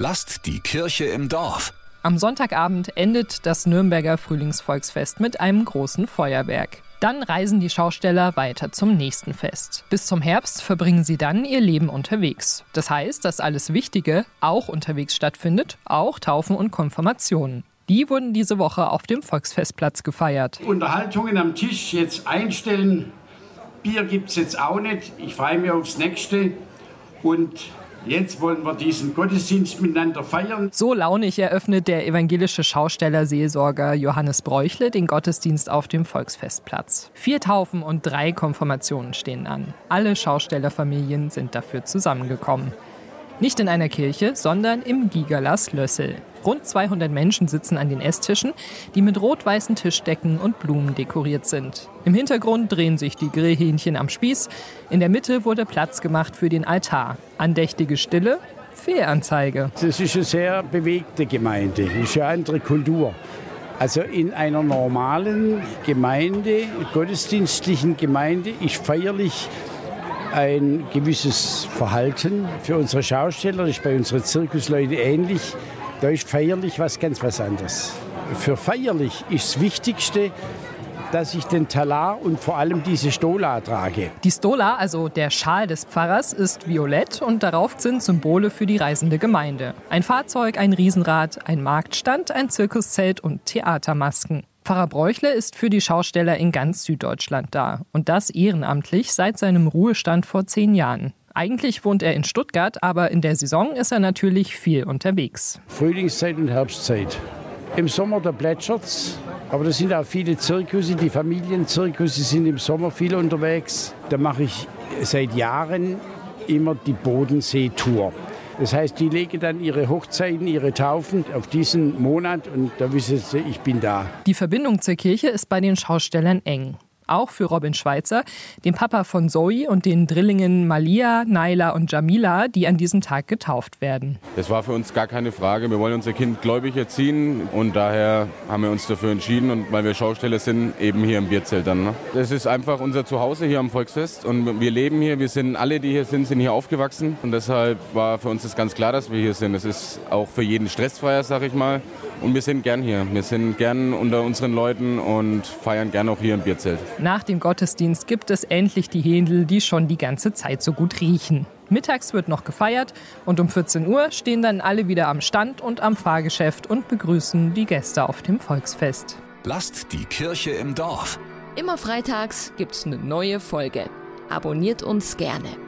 Lasst die Kirche im Dorf. Am Sonntagabend endet das Nürnberger Frühlingsvolksfest mit einem großen Feuerwerk. Dann reisen die Schausteller weiter zum nächsten Fest. Bis zum Herbst verbringen sie dann ihr Leben unterwegs. Das heißt, dass alles Wichtige auch unterwegs stattfindet, auch Taufen und Konfirmationen. Die wurden diese Woche auf dem Volksfestplatz gefeiert. Unterhaltungen am Tisch jetzt einstellen. Bier gibt es jetzt auch nicht. Ich freue mich aufs nächste. Und Jetzt wollen wir diesen Gottesdienst miteinander feiern. So launig eröffnet der evangelische Schausteller Seelsorger Johannes Bräuchle den Gottesdienst auf dem Volksfestplatz. Vier Taufen und drei Konfirmationen stehen an. Alle Schaustellerfamilien sind dafür zusammengekommen. Nicht in einer Kirche, sondern im Gigalas Lössel. Rund 200 Menschen sitzen an den Esstischen, die mit rot-weißen Tischdecken und Blumen dekoriert sind. Im Hintergrund drehen sich die Grillhähnchen am Spieß. In der Mitte wurde Platz gemacht für den Altar. Andächtige Stille, Fehlanzeige. Das ist eine sehr bewegte Gemeinde, das ist eine andere Kultur. Also in einer normalen Gemeinde, gottesdienstlichen Gemeinde, ist feierlich ein gewisses Verhalten für unsere Schausteller, das ist bei unseren Zirkusleuten ähnlich. Da ist feierlich was ganz was anderes. Für feierlich ist das Wichtigste, dass ich den Talar und vor allem diese Stola trage. Die Stola, also der Schal des Pfarrers, ist violett und darauf sind Symbole für die reisende Gemeinde. Ein Fahrzeug, ein Riesenrad, ein Marktstand, ein Zirkuszelt und Theatermasken. Pfarrer Bräuchle ist für die Schausteller in ganz Süddeutschland da. Und das ehrenamtlich seit seinem Ruhestand vor zehn Jahren. Eigentlich wohnt er in Stuttgart, aber in der Saison ist er natürlich viel unterwegs. Frühlingszeit und Herbstzeit. Im Sommer da plätschert's, aber da sind auch viele Zirkusse, die Familienzirkusse sind im Sommer viel unterwegs. Da mache ich seit Jahren immer die Bodensee-Tour. Das heißt, die legen dann ihre Hochzeiten, ihre Taufen auf diesen Monat und da wissen sie, ich bin da. Die Verbindung zur Kirche ist bei den Schaustellern eng auch für Robin Schweitzer, dem Papa von Zoe und den Drillingen Malia, Naila und Jamila, die an diesem Tag getauft werden. Das war für uns gar keine Frage. Wir wollen unser Kind gläubig erziehen und daher haben wir uns dafür entschieden und weil wir Schausteller sind, eben hier im Bierzelt dann. Ne? Das ist einfach unser Zuhause hier am Volksfest und wir leben hier. Wir sind alle, die hier sind, sind hier aufgewachsen und deshalb war für uns das ganz klar, dass wir hier sind. Es ist auch für jeden stressfreier, sag ich mal. Und wir sind gern hier. Wir sind gern unter unseren Leuten und feiern gern auch hier im Bierzelt. Nach dem Gottesdienst gibt es endlich die Händel, die schon die ganze Zeit so gut riechen. Mittags wird noch gefeiert und um 14 Uhr stehen dann alle wieder am Stand und am Fahrgeschäft und begrüßen die Gäste auf dem Volksfest. Lasst die Kirche im Dorf. Immer freitags gibt's eine neue Folge. Abonniert uns gerne.